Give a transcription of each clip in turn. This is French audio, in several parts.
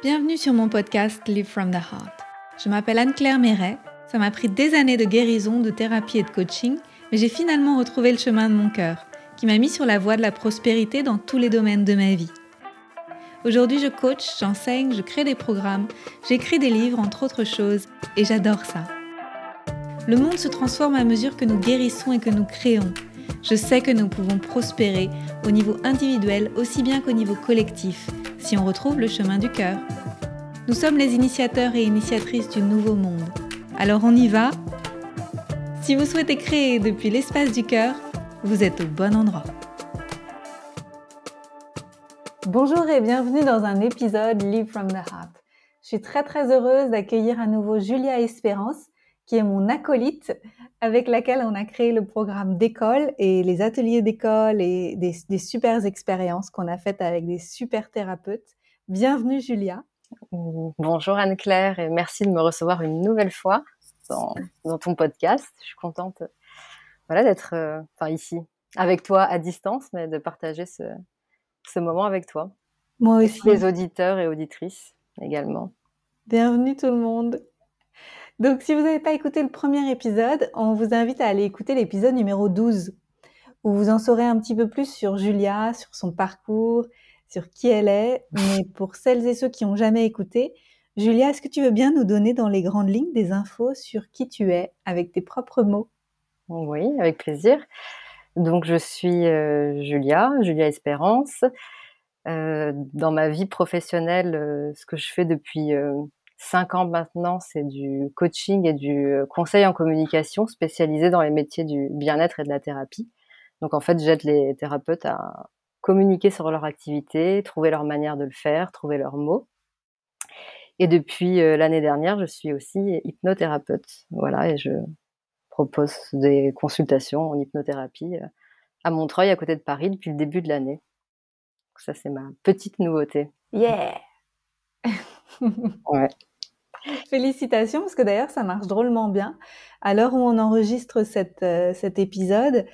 Bienvenue sur mon podcast Live from the Heart. Je m'appelle Anne-Claire Méret. Ça m'a pris des années de guérison, de thérapie et de coaching, mais j'ai finalement retrouvé le chemin de mon cœur, qui m'a mis sur la voie de la prospérité dans tous les domaines de ma vie. Aujourd'hui, je coach, j'enseigne, je crée des programmes, j'écris des livres, entre autres choses, et j'adore ça. Le monde se transforme à mesure que nous guérissons et que nous créons. Je sais que nous pouvons prospérer au niveau individuel aussi bien qu'au niveau collectif si on retrouve le chemin du cœur. Nous sommes les initiateurs et initiatrices du nouveau monde. Alors on y va Si vous souhaitez créer depuis l'espace du cœur, vous êtes au bon endroit. Bonjour et bienvenue dans un épisode Live from the Heart. Je suis très très heureuse d'accueillir à nouveau Julia Espérance, qui est mon acolyte, avec laquelle on a créé le programme d'école et les ateliers d'école et des, des super expériences qu'on a faites avec des super thérapeutes. Bienvenue Julia. Bonjour Anne-Claire et merci de me recevoir une nouvelle fois dans, dans ton podcast. Je suis contente voilà, d'être euh, enfin, ici avec toi à distance, mais de partager ce, ce moment avec toi. Moi aussi. Les auditeurs et auditrices également. Bienvenue tout le monde. Donc, si vous n'avez pas écouté le premier épisode, on vous invite à aller écouter l'épisode numéro 12, où vous en saurez un petit peu plus sur Julia, sur son parcours, sur qui elle est. Mais pour celles et ceux qui n'ont jamais écouté, Julia, est-ce que tu veux bien nous donner dans les grandes lignes des infos sur qui tu es, avec tes propres mots? Oui, avec plaisir. Donc, je suis euh, Julia, Julia Espérance. Euh, dans ma vie professionnelle, euh, ce que je fais depuis cinq ans maintenant, c'est du coaching et du conseil en communication spécialisé dans les métiers du bien-être et de la thérapie. Donc en fait, j'aide les thérapeutes à communiquer sur leur activité, trouver leur manière de le faire, trouver leurs mots. Et depuis euh, l'année dernière, je suis aussi hypnothérapeute. Voilà, et je propose des consultations en hypnothérapie euh, à Montreuil, à côté de Paris, depuis le début de l'année. Ça, c'est ma petite nouveauté. Yeah! ouais. Félicitations, parce que d'ailleurs, ça marche drôlement bien. À l'heure où on enregistre euh, cet épisode,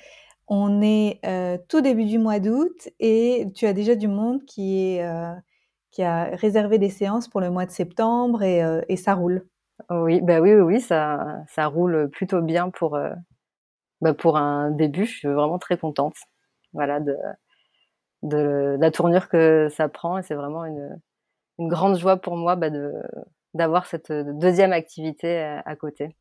on est euh, tout début du mois d'août et tu as déjà du monde qui, est, euh, qui a réservé des séances pour le mois de septembre et, ça roule. Oui, bah oui, oui, oui, ça, ça roule plutôt bien pour, bah pour un début. Je suis vraiment très contente, voilà, de, de, la tournure que ça prend et c'est vraiment une, une grande joie pour moi bah, de d'avoir cette deuxième activité à, à côté.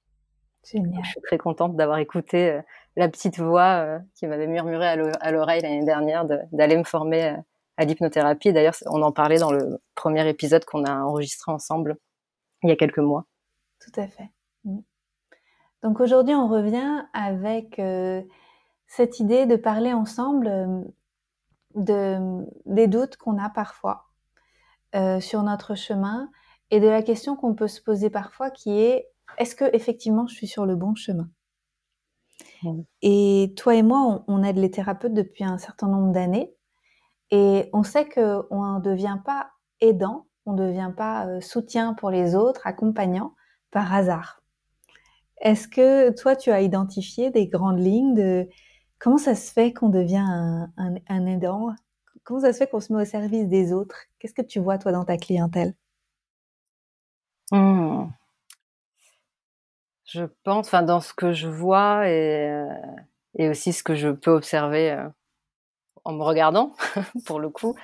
Génial. Je suis très contente d'avoir écouté euh, la petite voix euh, qui m'avait murmuré à l'oreille l'année dernière d'aller me former euh, à l'hypnothérapie. D'ailleurs, on en parlait dans le premier épisode qu'on a enregistré ensemble il y a quelques mois. Tout à fait. Mm. Donc aujourd'hui, on revient avec cette idée de parler ensemble de, des doutes qu'on a parfois sur notre chemin et de la question qu'on peut se poser parfois qui est est-ce que effectivement je suis sur le bon chemin? Mmh. Et toi et moi, on, aide les thérapeutes depuis un certain nombre d'années. Et on sait qu'on ne devient pas aidant, on ne devient pas euh, soutien pour les autres, accompagnant par hasard. Est-ce que toi, tu as identifié des grandes lignes de comment ça se fait qu'on devient un, aidant? Comment ça se fait qu'on se met au service des autres? Qu'est-ce que tu vois, toi, dans ta clientèle? Mmh. Je pense, enfin dans ce que je vois et, euh, aussi ce que je peux observer euh, en me regardant, pour le coup,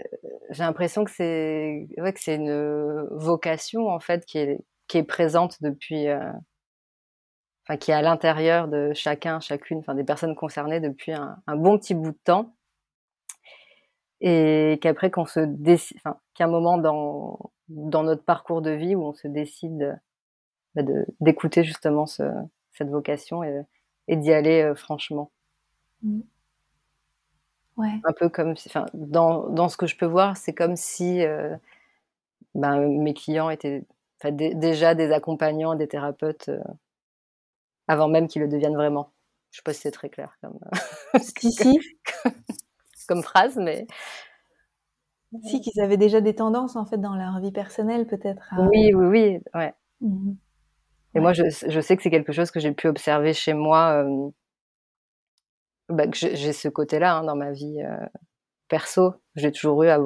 euh, j'ai l'impression que c'est une vocation en fait qui est présente depuis, enfin qui est à l'intérieur de chacun, chacune, enfin des personnes concernées depuis un, bon petit bout de temps, et qu'après qu'on se décide, enfin moment dans dans notre parcours de vie où on se décide bah, d'écouter justement ce, cette vocation et, et d'y aller euh, franchement. Mmh. Ouais. Un peu comme si, dans, dans ce que je peux voir, c'est comme si euh, ben, mes clients étaient déjà des accompagnants, des thérapeutes, euh, avant même qu'ils le deviennent vraiment. Je sais pas si c'est très clair comme, si, si. comme phrase, mais. Si, qu'ils avaient déjà des tendances en fait dans leur vie personnelle, peut-être. Oui, oui, oui, ouais. Mmh. Et moi, je, je, sais que c'est quelque chose que j'ai pu observer chez moi, euh, bah, que j'ai ce côté-là hein, dans ma vie euh, perso. J'ai toujours eu à,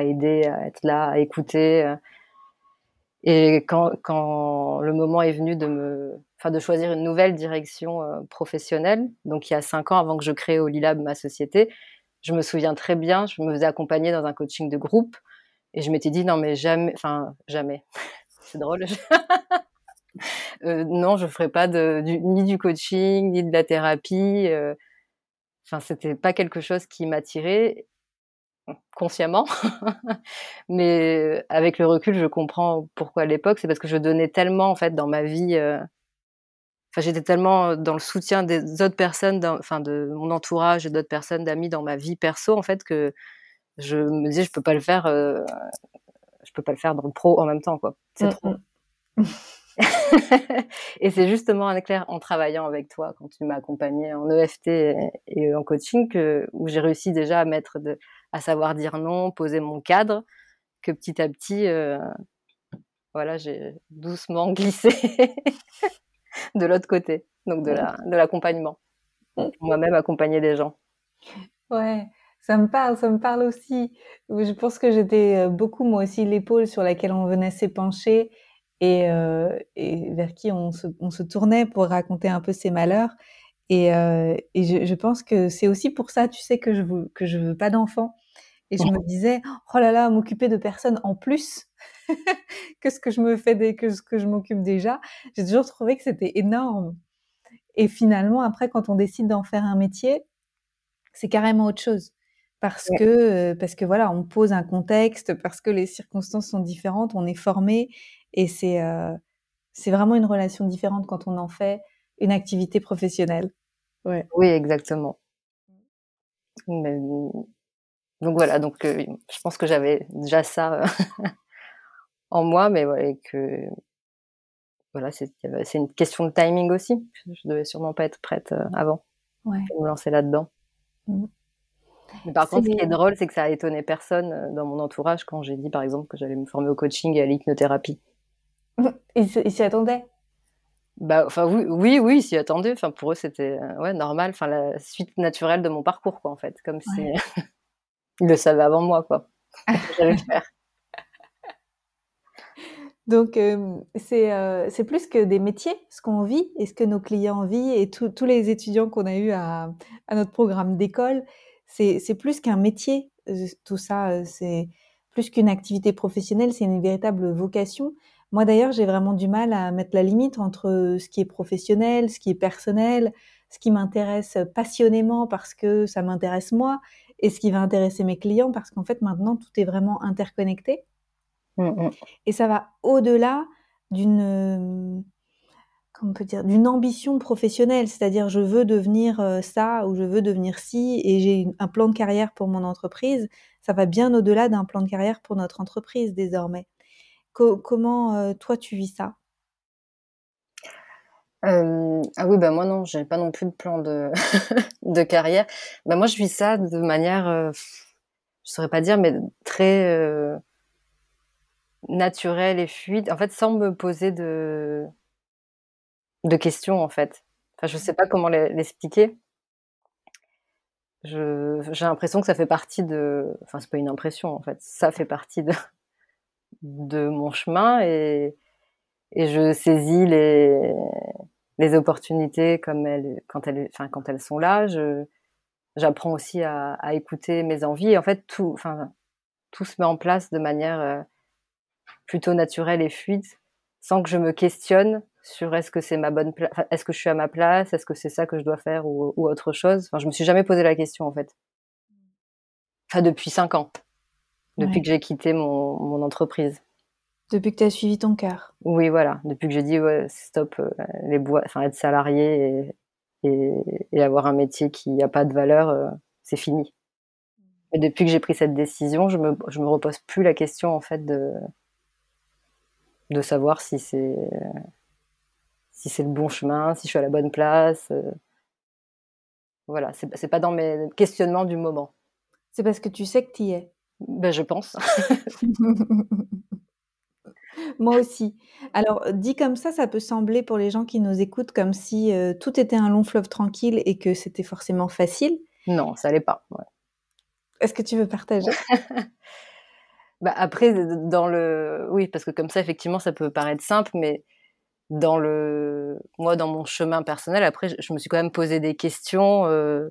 aider, à être là, à écouter. Et quand, quand le moment est venu de me, enfin, de choisir une nouvelle direction professionnelle, donc il y a cinq ans avant que je crée Olilab ma société, je me souviens très bien, je me faisais accompagner dans un coaching de groupe et je m'étais dit non mais jamais, enfin jamais, c'est drôle. euh, non, je ferai pas de, ni du coaching ni de la thérapie. Euh, enfin, c'était pas quelque chose qui m'attirait consciemment, mais avec le recul, je comprends pourquoi à l'époque. C'est parce que je donnais tellement en fait dans ma vie. Euh, enfin, j'étais tellement dans le soutien des autres personnes, enfin de mon entourage et d'autres personnes, d'amis dans ma vie perso en fait que je me disais je peux pas le faire euh, je peux pas le faire dans le pro en même temps quoi. C'est mmh, trop. mmh. et c'est justement un éclair en travaillant avec toi quand tu m'as accompagné en EFT et, en coaching que où j'ai réussi déjà à mettre de à savoir dire non poser mon cadre que petit à petit euh, voilà j'ai doucement glissé de l'autre côté donc de la de l'accompagnement moi-même accompagner des gens ouais ça me parle, ça me parle aussi. Je pense que j'étais euh, beaucoup, moi aussi, l'épaule sur laquelle on venait s'épancher et, euh, et vers qui on se, on se, tournait pour raconter un peu ses malheurs. Et, euh, et je, je, pense que c'est aussi pour ça, tu sais, que je veux, que je veux pas d'enfants. Et je me disais, oh là là, m'occuper de personnes en plus que ce que je me fais, des, que ce que je m'occupe déjà. J'ai toujours trouvé que c'était énorme. Et finalement, après, quand on décide d'en faire un métier, c'est carrément autre chose parce que parce que voilà, on pose un contexte, parce que les circonstances sont différentes, on est formé et c'est c'est vraiment une relation différente quand on en fait une activité professionnelle. Ouais. Oui, exactement. donc voilà, donc je pense que j'avais déjà ça en moi, mais voilà, que voilà, c'est une question de timing aussi. Je devais sûrement pas être prête avant ouais. pour me lancer là-dedans. Mmh par contre, ce qui est drôle, c'est que ça a étonné personne euh, dans mon entourage quand j'ai dit, par exemple, que j'allais me former au coaching et à l'hypnothérapie. Ils s'y attendaient? Bah, enfin oui, oui, oui, ils s'y attendaient. Enfin, pour eux, c'était euh, ouais normal. Enfin, la suite naturelle de mon parcours, quoi, en fait, comme si ils le savaient avant moi, quoi. J'allais faire. Donc, c'est plus que des métiers, ce qu'on vit et ce que nos clients vivent et tous les étudiants qu'on a eu à, à notre programme d'école c'est plus qu'un métier, tout ça, c'est plus qu'une activité professionnelle, c'est une véritable vocation. Moi d'ailleurs, j'ai vraiment du mal à mettre la limite entre ce qui est professionnel, ce qui est personnel, ce qui m'intéresse passionnément parce que ça m'intéresse moi, et ce qui va intéresser mes clients parce qu'en fait maintenant tout est vraiment interconnecté. Mmh, mmh. Et ça va au-delà d'une on peut dire, d'une ambition professionnelle, c'est-à-dire je veux devenir euh, ça ou je veux devenir ci et j'ai un plan de carrière pour mon entreprise, ça va bien au-delà d'un plan de carrière pour notre entreprise désormais. comment euh, toi tu vis ça? Euh, ah oui, bah moi non, j'ai pas non plus de plan de, de carrière. Bah moi je vis ça de manière, je saurais pas dire, mais très naturelle et fluide. En fait, sans me poser de, de questions en fait. Enfin, je sais pas comment l'expliquer. J'ai l'impression que ça fait partie de. Enfin, c'est pas une impression en fait. Ça fait partie de de mon chemin et et je saisis les les opportunités comme elles quand elles enfin quand elles sont là. Je j'apprends aussi à, à, écouter mes envies et en fait tout enfin tout se met en place de manière euh, plutôt naturelle et fluide sans que je me questionne sur est-ce que c'est ma bonne place, est-ce que je suis à ma place, est-ce que c'est ça que je dois faire ou, autre chose. Enfin, je me suis jamais posé la question en fait. Enfin, depuis cinq ans, depuis que j'ai quitté mon, mon, entreprise. Depuis que tu as suivi ton cœur. Oui, voilà. Depuis que j'ai dit ouais, stop euh, les bois, enfin être salarié et, et, et, avoir un métier qui n'a pas de valeur, euh, c'est fini. Et depuis que j'ai pris cette décision, je me, je me repose plus la question en fait de de savoir si c'est si c'est le bon chemin, si je suis à la bonne place. Euh. Voilà, c'est pas dans mes questionnements du moment. C'est parce que tu sais que tu y es. Ben, je pense. Moi aussi. Alors, dit comme ça, ça peut sembler pour les gens qui nous écoutent comme si euh, tout était un long fleuve tranquille et que c'était forcément facile. Non, ça l'est pas. Est-ce que tu veux partager? bah Après, dans le... Oui, parce que comme ça, effectivement, ça peut paraître simple, mais dans le... moi, dans mon chemin personnel, après, je me suis quand même posé des questions euh,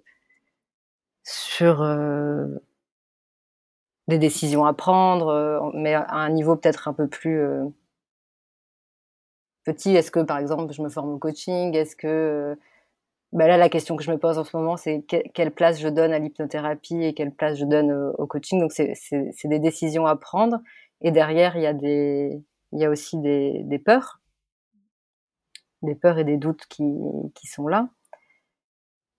sur euh, des décisions à prendre, euh, mais à un niveau peut-être un peu plus petit. Est-ce que, par exemple, je me forme au coaching? Est-ce que bah là, la question que je me pose en ce moment, c'est quelle place je donne à l'hypnothérapie et quelle place je donne au, coaching. Donc, c'est des décisions à prendre. Et derrière, il y a des, il y a aussi des, des peurs, des peurs et des doutes qui, qui sont là.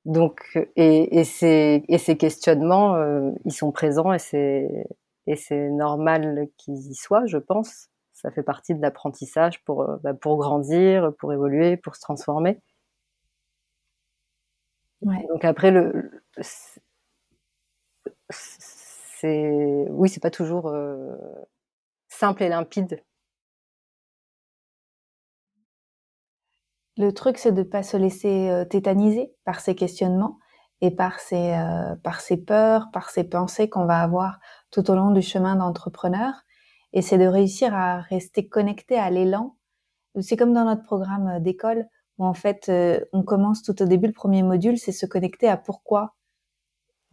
Donc, et, et, ces, et ces questionnements, euh, ils sont présents et c'est, et c'est normal qu'ils y soient, je pense. Ça fait partie de l'apprentissage pour, euh, bah, pour grandir, pour évoluer, pour se transformer. Donc après, le, c'est, oui, c'est pas toujours euh, simple et limpide. Le truc, c'est de ne pas se laisser euh, tétaniser par ces questionnements et par ces, euh, par ces peurs, par ces pensées qu'on va avoir tout au long du chemin d'entrepreneur. Et c'est de réussir à rester connecté à l'élan. C'est comme dans notre programme d'école où en fait euh, on commence tout au début le premier module, c'est se connecter à pourquoi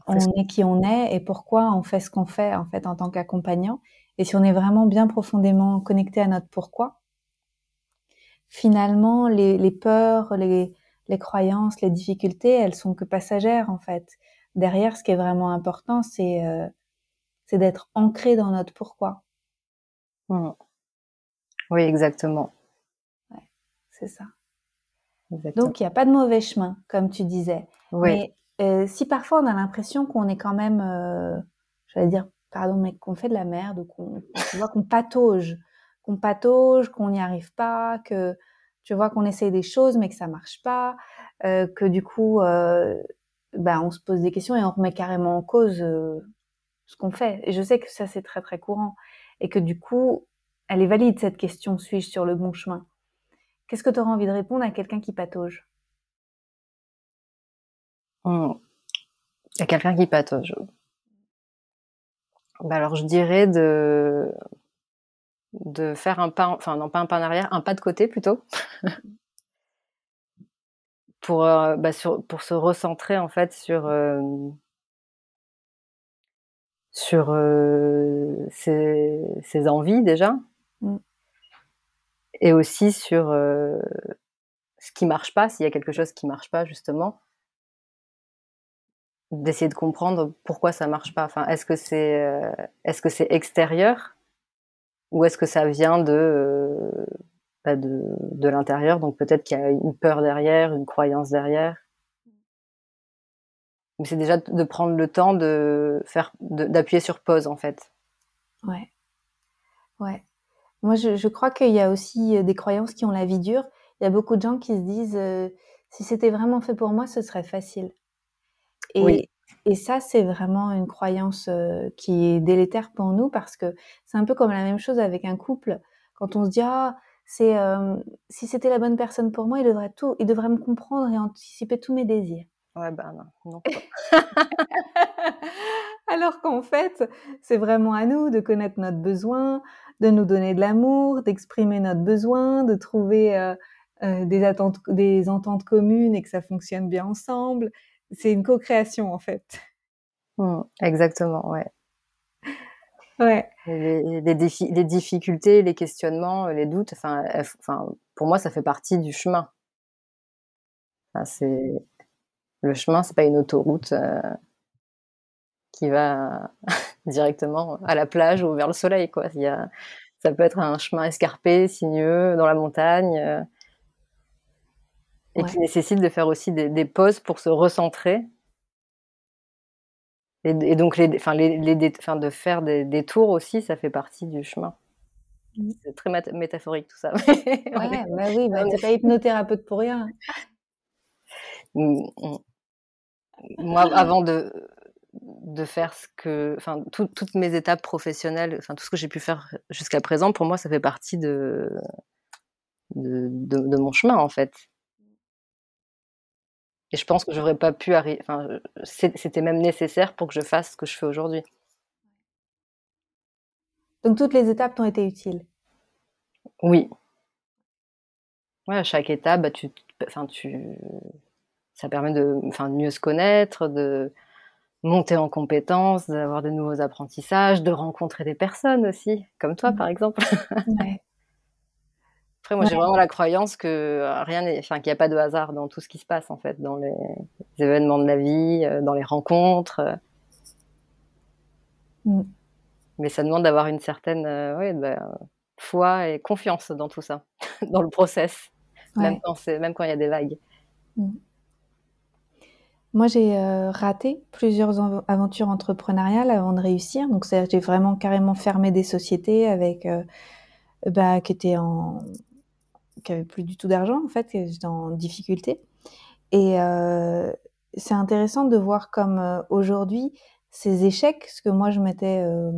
on est qui on est et pourquoi on fait ce qu'on fait en fait en tant qu'accompagnant. Et si on est vraiment bien profondément connecté à notre pourquoi, finalement les, les peurs, les, les croyances, les difficultés, elles sont que passagères en fait. Derrière, ce qui est vraiment important, c'est euh, c'est d'être ancré dans notre pourquoi. Mmh. Oui, exactement. Ouais, c'est ça. Donc, il n'y a pas de mauvais chemin, comme tu disais. Mais euh, si parfois on a l'impression qu'on est quand même, euh, j'allais dire, pardon, mais qu'on fait de la merde, qu'on, tu vois, qu'on patauge, qu'on patauge, qu'on n'y arrive pas, que tu vois qu'on essaye des choses mais que ça marche pas, euh, que du coup, euh, ben, on se pose des questions et on remet carrément en cause euh, ce qu'on fait. Et je sais que ça c'est très très courant et que du coup, elle est valide cette question suis-je sur le bon chemin? Qu'est-ce que tu auras envie de répondre à quelqu'un qui patauge? Mmh. À quelqu'un qui patauge. Bah alors je dirais de de faire un pas, enfin non pas un pas en arrière, un pas de côté plutôt, pour euh, bah, sur, pour se recentrer en fait sur euh, sur euh, ses, ses, envies déjà, mmh et aussi sur euh, ce qui marche pas, s'il y a quelque chose qui marche pas justement, d'essayer de comprendre pourquoi ça marche pas. Enfin, est-ce que c'est euh, est-ce que c'est extérieur ou est-ce que ça vient de euh, bah de, de l'intérieur? Donc peut-être qu'il y a une peur derrière, une croyance derrière. Mais c'est déjà de prendre le temps de faire d'appuyer sur pause en fait. Ouais. Ouais. Moi, je, je crois qu'il y a aussi euh, des croyances qui ont la vie dure. Il y a beaucoup de gens qui se disent euh, si c'était vraiment fait pour moi, ce serait facile. Et, oui. et ça, c'est vraiment une croyance euh, qui est délétère pour nous parce que c'est un peu comme la même chose avec un couple. Quand on se dit ah, c'est euh, si c'était la bonne personne pour moi, il devrait tout, il devrait me comprendre et anticiper tous mes désirs. Ouais, ben non, non. Alors qu'en fait, c'est vraiment à nous de connaître notre besoin, de nous donner de l'amour, d'exprimer notre besoin, de trouver euh, euh, des, attentes, des ententes communes et que ça fonctionne bien ensemble. C'est une co-création en fait. Mmh, exactement, ouais. Ouais. Les, les, défis, les, difficultés, les questionnements, les doutes, enfin, pour moi, ça fait partie du chemin. C'est le chemin, c'est pas une autoroute. Euh qui va directement à la plage ou vers le soleil. Quoi. Il y a, ça peut être un chemin escarpé, sinueux, dans la montagne, euh, et ouais. qui nécessite de faire aussi des, des, pauses pour se recentrer. Et, et donc, les, enfin, les, les, enfin, de faire des, des, tours aussi, ça fait partie du chemin. Mmh. C'est très métaphorique tout ça. ouais, bah oui, bah, t'es pas hypnothérapeute pour rien. Mmh, mmh. Moi, avant de, de faire ce que, enfin, tout, toutes mes étapes professionnelles, enfin, tout ce que j'ai pu faire jusqu'à présent, pour moi, ça fait partie de, de, de, de, mon chemin, en fait. Et je pense que j'aurais pas pu arriver. Enfin, c'était même nécessaire pour que je fasse ce que je fais aujourd'hui. Donc toutes les étapes t'ont été utiles? Oui. Ouais, à chaque étape, bah, tu, enfin, tu, ça permet de, enfin, de mieux se connaître, de monter en compétences, d'avoir de nouveaux apprentissages, de rencontrer des personnes aussi, comme toi, mmh. par exemple. Ouais. Après, moi, j'ai vraiment la croyance que euh, rien n'est, enfin, qu'il n'y a pas de hasard dans tout ce qui se passe, en fait, dans les, événements de la vie, euh, dans les rencontres. Mm. Mais ça demande d'avoir une certaine euh, bah, foi et confiance dans tout ça, dans le process, même quand c'est, même quand il y a des vagues. Mm. Moi, j'ai raté plusieurs aventures entrepreneuriales avant de réussir. Donc, j'ai vraiment carrément fermé des sociétés avec, bah, qui étaient en, qui avait plus du tout d'argent, en fait, qui était en difficulté. Et euh, c'est intéressant de voir comme euh, aujourd'hui, ces échecs, ce que moi je mettais, euh,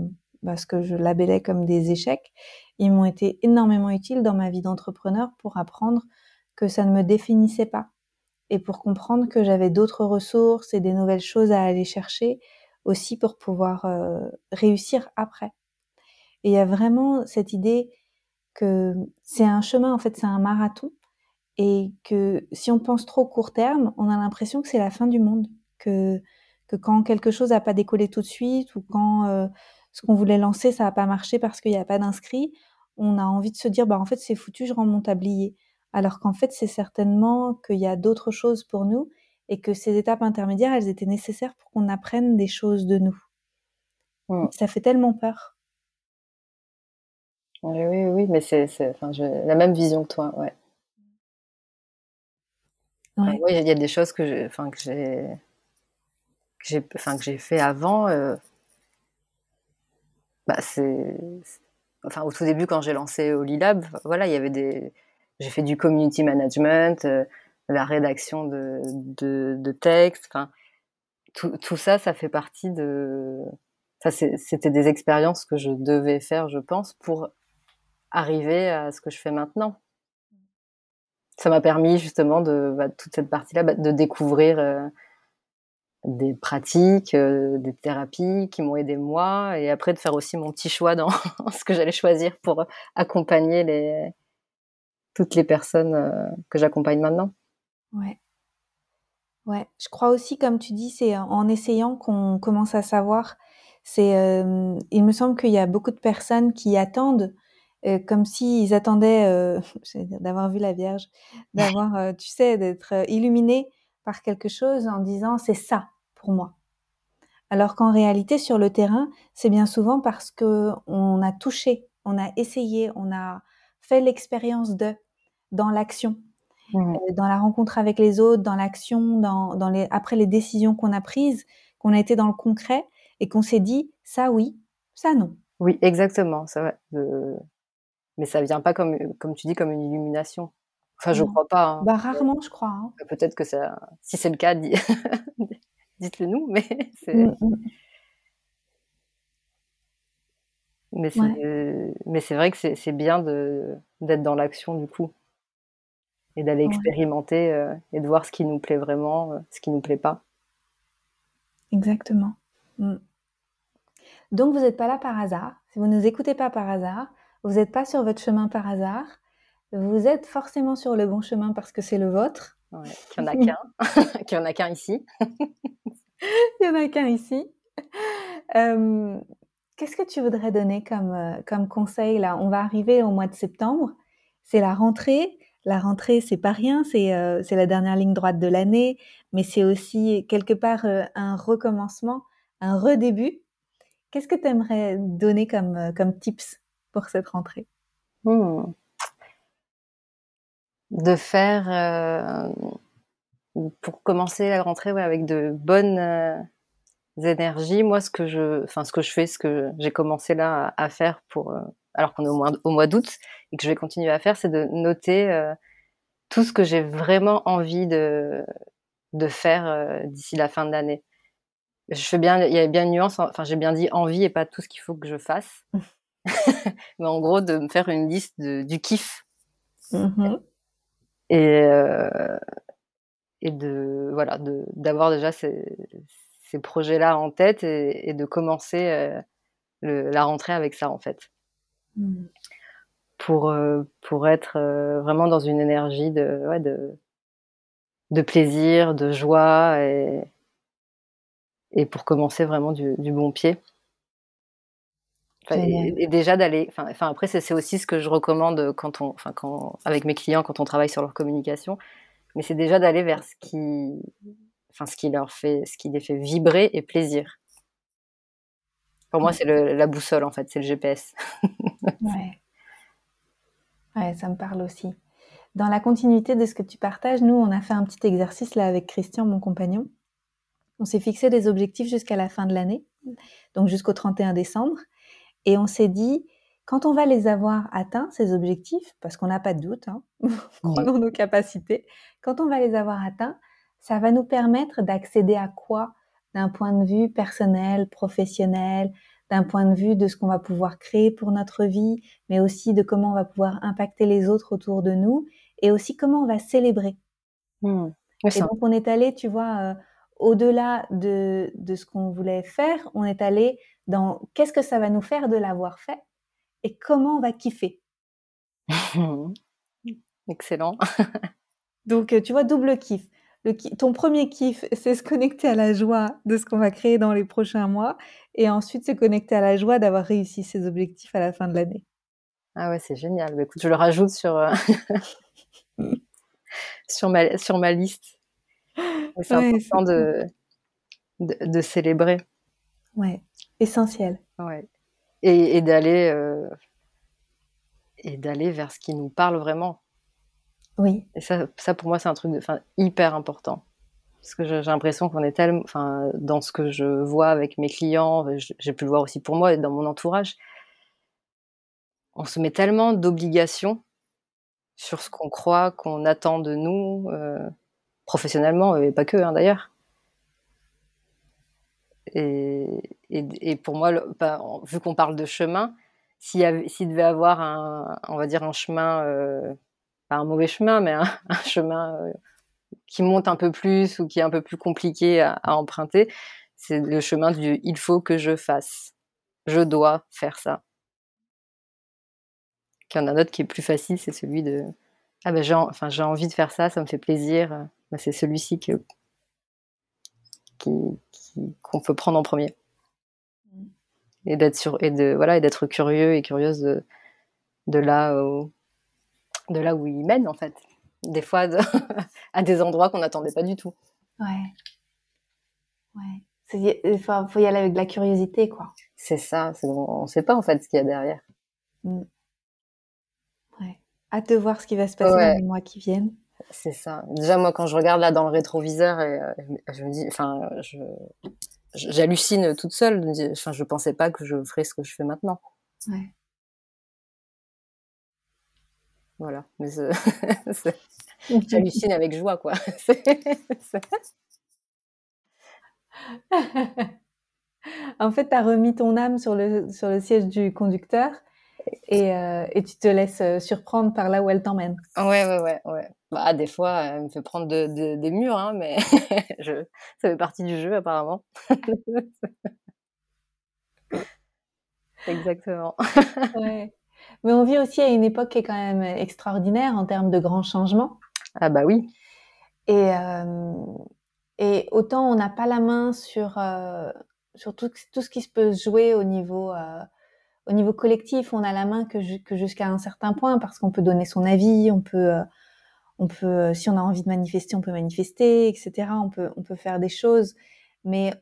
bah, ce que je labellais comme des échecs, ils m'ont été énormément utiles dans ma vie d'entrepreneur pour apprendre que ça ne me définissait pas et pour comprendre que j'avais d'autres ressources et des nouvelles choses à aller chercher aussi pour pouvoir euh, réussir après. Et il y a vraiment cette idée que c'est un chemin, en fait, c'est un marathon. Et que si on pense trop court terme, on a l'impression que c'est la fin du monde. Que, quand quelque chose n'a pas décollé tout de suite ou quand euh, ce qu'on voulait lancer, ça n'a pas marché parce qu'il n'y a pas d'inscrits, on a envie de se dire, bah, en fait, c'est foutu, je rends mon tablier. Alors qu'en fait, c'est certainement qu'il y a d'autres choses pour nous et que ces étapes intermédiaires, elles étaient nécessaires pour qu'on apprenne des choses de nous. Mmh. Ça fait tellement peur. Oui, oui, oui, mais c'est, enfin, la même vision que toi, ouais. oui, il y a des choses que j'ai, enfin, que j'ai, fait avant. Euh, bah, c'est, enfin, au tout début, quand j'ai lancé Olilab, voilà, il y avait des, j'ai fait du community management, euh, la rédaction de, de, textes, enfin, tout, tout ça, ça fait partie de, c'était des expériences que je devais faire, je pense, pour arriver à ce que je fais maintenant. Ça m'a permis justement de bah, toute cette partie-là bah, de découvrir euh, des pratiques, euh, des thérapies qui m'ont aidé moi, et après de faire aussi mon petit choix dans ce que j'allais choisir pour accompagner les toutes les personnes euh, que j'accompagne maintenant. Ouais. Ouais, je crois aussi, comme tu dis, c'est en essayant qu'on commence à savoir. C'est, il me semble qu'il y a beaucoup de personnes qui attendent euh, comme s'ils attendaient euh, d'avoir vu la Vierge, d'avoir, euh, tu sais, d'être illuminés par quelque chose en disant c'est ça pour moi. Alors qu'en réalité, sur le terrain, c'est bien souvent parce que on a touché, on a essayé, on a fait l'expérience de dans l'action, mmh. dans la rencontre avec les autres, dans l'action, dans, dans les après les décisions qu'on a prises, qu'on a été dans le concret et qu'on s'est dit ça oui, ça non. Oui, exactement. Ça va mais ça vient pas comme, comme tu dis, comme une illumination. Enfin, je crois pas. Hein. Bah, rarement, je crois. Hein. Peut-être que ça, si c'est le cas, dites-le nous, mais c'est. Mmh, mmh. Mais c'est, mais c'est vrai que c'est bien de, d'être dans l'action du coup et d'aller expérimenter euh, et de voir ce qui nous plaît vraiment, euh, ce qui nous plaît pas. Exactement. Mmh. Donc vous n'êtes pas là par hasard. Si vous ne nous écoutez pas par hasard, vous n'êtes pas sur votre chemin par hasard. Vous êtes forcément sur le bon chemin parce que c'est le vôtre. Ouais, qu'il n'y en a qu'un. qu'il n'y en a qu'un ici. Il n'y en a qu'un ici. Euh, qu'est-ce que tu voudrais donner comme, euh, comme conseil là? On va arriver au mois de septembre. C'est la rentrée. La rentrée, c'est pas rien. C'est euh, la dernière ligne droite de l'année, mais c'est aussi quelque part un recommencement, un redébut. Qu'est-ce que tu aimerais donner comme, comme tips pour cette rentrée? Hmm. De faire, euh, pour commencer la rentrée avec de bonnes euh, énergies, moi ce que je, enfin ce que je fais, ce que j'ai commencé là à, faire pour, euh, alors qu'on est au mois, au mois d'août et que je vais continuer à faire, c'est de noter tout ce que j'ai vraiment envie de, de faire d'ici la fin de l'année. Je fais bien, il y a bien une nuance, enfin j'ai bien dit envie et pas tout ce qu'il faut que je fasse. mais en gros de me faire une liste de, du kiff. Mm-hmm. Et, euh, et de voilà d'avoir déjà ces, ces projets-là en tête et, de commencer euh, la rentrée avec ça en fait. Mmh. Pour, euh, pour être euh, vraiment dans une énergie de, ouais, de, de plaisir, de joie et, et pour commencer vraiment du, du bon pied. et, déjà d'aller, enfin après c'est aussi ce que je recommande quand on, enfin quand avec mes clients quand on travaille sur leur communication, mais c'est déjà d'aller vers ce qui, enfin ce qui leur fait, ce qui les fait vibrer et plaisir. Pour moi, c'est la boussole en fait, c'est le GPS. ouais. ouais, ça me parle aussi. Dans la continuité de ce que tu partages, nous, on a fait un petit exercice là avec Christian, mon compagnon. On s'est fixé des objectifs jusqu'à la fin de l'année, donc jusqu'au 31 décembre, et on s'est dit, quand on va les avoir atteints, ces objectifs, parce qu'on n'a pas de doute, hein, nos capacités, quand on va les avoir atteints, ça va nous permettre d'accéder à quoi? D'un point de vue personnel, professionnel, d'un point de vue de ce qu'on va pouvoir créer pour notre vie, mais aussi de comment on va pouvoir impacter les autres autour de nous, et aussi comment on va célébrer. Mmh. Et donc on est allé, tu vois, euh, au-delà de, de ce qu'on voulait faire, on est allé dans qu'est-ce que ça va nous faire de l'avoir fait et comment on va kiffer. Excellent. donc euh, tu vois, double kiff ton premier kiff, c'est se connecter à la joie de ce qu'on va créer dans les prochains mois et ensuite se connecter à la joie d'avoir réussi ses objectifs à la fin de l'année. Ah ouais, c'est génial. Bah, écoute, je le rajoute sur, euh, sur, ma, sur ma liste. C'est important de, de, célébrer. Ouais, essentiel. Ouais. Et, et d'aller euh, et d'aller vers ce qui nous parle vraiment. Oui. Et ça, pour moi, c'est un truc de, hyper important. Parce que j'ai l'impression qu'on est tellement, enfin, dans ce que je vois avec mes clients, j'ai pu le voir aussi pour moi et dans mon entourage, on se met tellement d'obligations sur ce qu'on croit, qu'on attend de nous, euh, professionnellement et pas que hein, d'ailleurs. Et, pour moi, vu qu'on parle de chemin, s'il devait avoir un, on va dire un chemin euh, pas un mauvais chemin, mais un, chemin euh, qui monte un peu plus ou qui est un peu plus compliqué à, emprunter, c'est le chemin du il faut que je fasse. Je dois faire ça. Qu'il y en a un autre qui est plus facile, c'est celui de ah ben j'ai enfin j'ai envie de faire ça, ça me fait plaisir. Ben, c'est celui-ci que qu'on peut prendre en premier. Et d'être sur et de voilà et d'être curieux et curieuse de, de là où, de là où il mène en fait. Des fois à des endroits qu'on n'attendait pas du tout. Ouais. Ouais. Il faut, y aller avec de la curiosité, quoi. C'est ça. On ne sait pas en fait ce qu'il y a derrière. Mm. Ouais. Hâte de voir ce qui va se passer dans les mois qui viennent. C'est ça. Déjà moi quand je regarde là dans le rétroviseur et euh, je me dis, enfin, j'hallucine toute seule. Enfin, je pensais pas que je ferais ce que je fais maintenant. Ouais. Voilà. J'hallucine avec joie, quoi. en fait, tu as remis ton âme sur le, sur le siège du conducteur et, euh, et tu te laisses euh, surprendre par là où elle t'emmène. Ouais, ouais, ouais. ouais. Bah, des fois, elle me fait prendre de, des murs, hein, mais je, ça fait partie du jeu, apparemment. Exactement. ouais. Mais on vit aussi à une époque qui est quand même extraordinaire en termes de grands changements. Ah bah oui. Et, euh, et autant on n'a pas la main sur, euh, sur tout, tout, ce qui se peut jouer au niveau, euh, au niveau collectif, on a la main que, que jusqu'à un certain point parce qu'on peut donner son avis, on peut, on peut, si on a envie de manifester, on peut manifester, etc. On peut, on peut faire des choses. Mais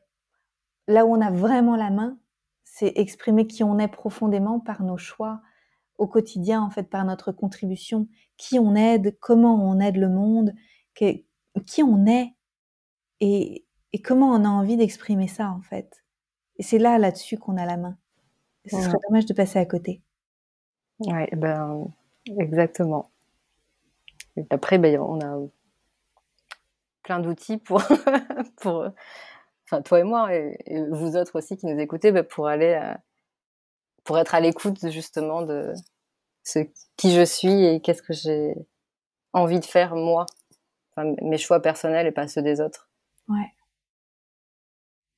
là où on a vraiment la main, c'est exprimer qui on est profondément par nos choix, au quotidien, en fait, par notre contribution, qui on aide, comment on aide le monde, qui on est et, comment on a envie d'exprimer ça, en fait. Et c'est là, là-dessus, qu'on a la main. ce serait dommage de passer à côté. Oui, ben, exactement. Et après, ben, on a plein d'outils pour, pour, enfin, toi et moi, et, vous autres aussi qui nous écoutez, ben, pour aller à, pour être à l'écoute justement de ce qui je suis et qu'est-ce que j'ai envie de faire moi. mes choix personnels et pas ceux des autres. Ouais.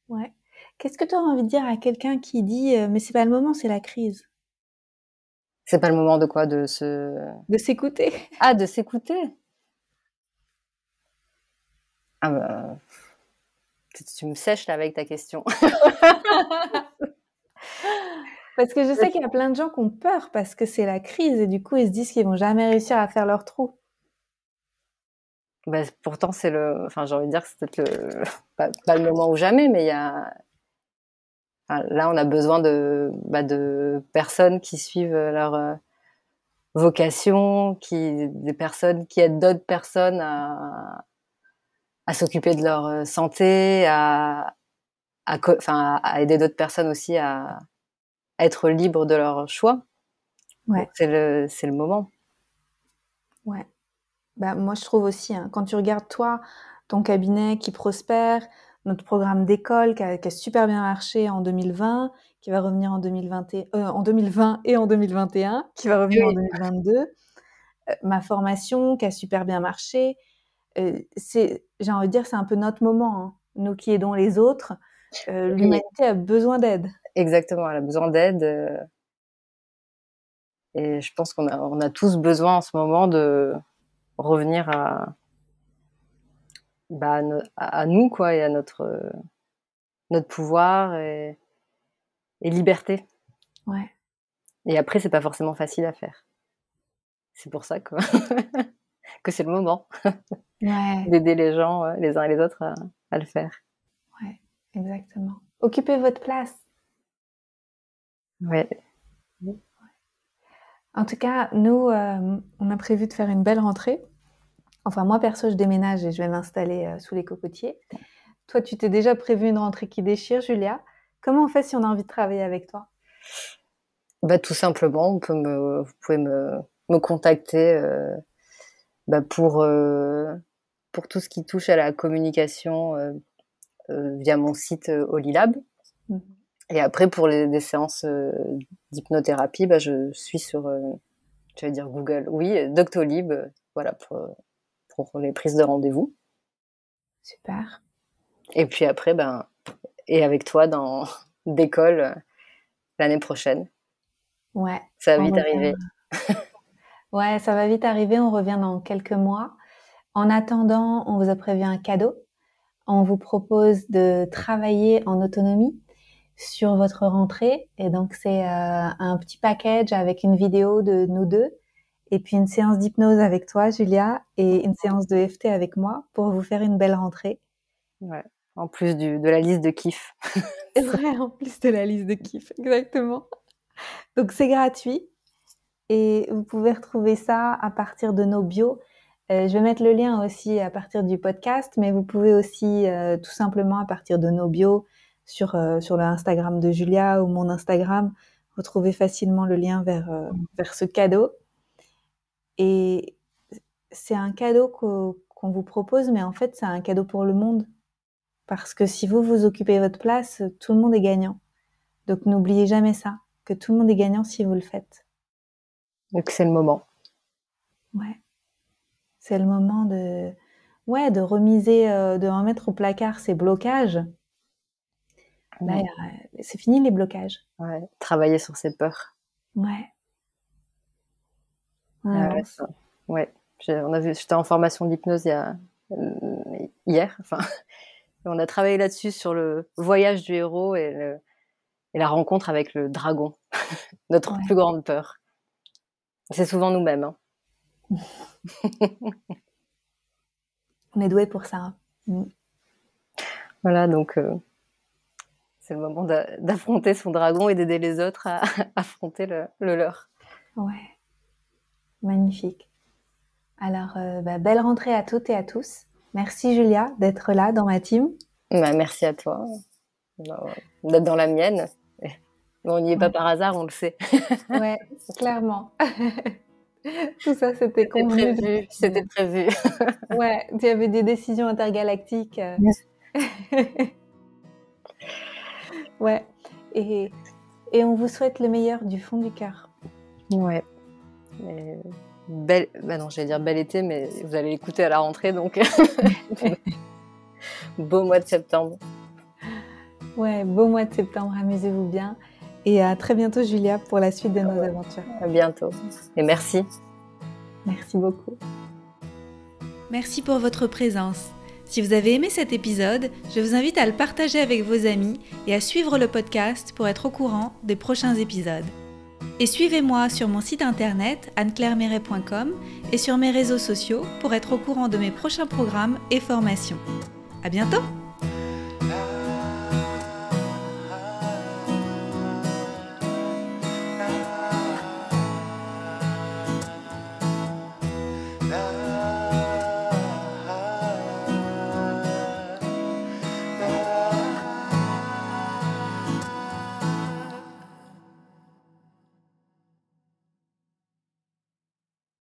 Ouais. Qu'est-ce que tu aurais envie de dire à quelqu'un qui dit mais c'est pas le moment, c'est la crise? C'est pas le moment de quoi? De se. De s'écouter. Ah, de s'écouter? Ah bah. Tu me sèches là avec ta question. parce que je sais qu'il y a plein de gens qui ont peur parce que c'est la crise et du coup ils se disent qu'ils vont jamais réussir à faire leur trou. Bah, pourtant, c'est le. Enfin, j'ai envie de dire que c'est peut-être le. Pas, le moment ou jamais, mais il y a. là, on a besoin de, bah, de personnes qui suivent leur euh, vocation, qui, des personnes qui aident d'autres personnes à, à s'occuper de leur euh, santé, à, à, enfin, à aider d'autres personnes aussi à, être libres de leur choix. Ouais. C'est le, le moment. Ouais. Bah, moi, je trouve aussi, hein, quand tu regardes toi, ton cabinet qui prospère, notre programme d'école qui a, super bien marché en 2020, qui va revenir en, 2020 et, euh, en 2020 et en 2021, qui va revenir en 2022, euh, ma formation qui a super bien marché, euh, c'est, j'ai envie de dire, c'est un peu notre moment. Hein. Nous qui aidons les autres, l'humanité a besoin d'aide. Exactement, elle a besoin d'aide. et je pense qu'on a, on a tous besoin en ce moment de, revenir à, bah, à, nous quoi et à notre notre pouvoir et, liberté. Ouais. Et après c'est pas forcément facile à faire. C'est pour ça que que c'est le moment d'aider les gens les uns et les autres à, le faire. Ouais, exactement. Occupez votre place. Ouais. En tout cas, nous, euh, on a prévu de faire une belle rentrée. Enfin, moi, perso, je déménage et je vais m'installer euh, sous les cocotiers. Toi, tu t'es déjà prévu une rentrée qui déchire, Julia. Comment on fait si on a envie de travailler avec toi? Bah, Tout simplement, on peut me, vous pouvez me, me contacter euh, bah, pour, pour tout ce qui touche à la communication via mon site Olilab. Mmh. Et après, pour les, séances euh, d'hypnothérapie, bah, je suis sur, euh, tu vas dire Google, oui, Doctolib, euh, voilà, pour, pour les prises de rendez-vous. Super. Et puis après, ben, et avec toi dans d'école l'année prochaine. Ouais. Ça va vite arriver. ouais, ça va vite arriver. On revient dans quelques mois. En attendant, on vous a prévu un cadeau. On vous propose de travailler en autonomie sur votre rentrée. Et donc, c'est euh, un petit package avec une vidéo de nous deux et puis une séance d'hypnose avec toi, Julia, et une séance de FT avec moi pour vous faire une belle rentrée. Ouais, en plus du, de la liste de kiff. vrai, en plus de la liste de kiff, exactement. Donc, c'est gratuit et vous pouvez retrouver ça à partir de nos bios. Euh, je vais mettre le lien aussi à partir du podcast, mais vous pouvez aussi euh, tout simplement à partir de nos bios sur, euh, sur l'Instagram de Julia ou mon Instagram, retrouver facilement le lien vers, euh, vers ce cadeau. Et c'est un cadeau qu'on vous propose, mais en fait, c'est un cadeau pour le monde. Parce que si vous vous occupez votre place, tout le monde est gagnant. Donc n'oubliez jamais ça, que tout le monde est gagnant si vous le faites. Donc c'est le moment. Ouais. C'est le moment de, ouais, de remiser, euh, de remettre au placard ces blocages c'est fini les blocages. Ouais, travailler sur ses peurs. Ouais. Ouais, ouais. On a j'étais en formation d'hypnose euh, hier. Enfin, on a travaillé là-dessus sur le voyage du héros et, la rencontre avec le dragon, notre plus grande peur. C'est souvent nous-mêmes. Hein. on est doué pour ça. Hein. Mm. Voilà, donc euh, c'est le moment d'affronter son dragon et d'aider les autres à, affronter le, leur. Ouais, magnifique. Alors, euh, bah, belle rentrée à toutes et à tous. Merci Julia d'être là dans ma team. Bah, merci à toi bah, d'être dans la mienne. On n'y est pas par hasard, on le sait. ouais, clairement. Tout ça, c'était prévu. C'était prévu. ouais, il y avait des décisions intergalactiques. Ouais. Et, et on vous souhaite le meilleur du fond du cœur. Ouais. bel, bah non, j'allais dire bel été, mais vous allez l'écouter à la rentrée, donc beau mois de septembre. Ouais, beau mois de septembre, amusez-vous bien. Et à très bientôt, Julia, pour la suite de nos aventures. À bientôt. Et merci. Merci beaucoup. Merci pour votre présence. Si vous avez aimé cet épisode, je vous invite à le partager avec vos amis et à suivre le podcast pour être au courant des prochains épisodes. Et suivez-moi sur mon site internet anneclairemeret.com et sur mes réseaux sociaux pour être au courant de mes prochains programmes et formations. À bientôt!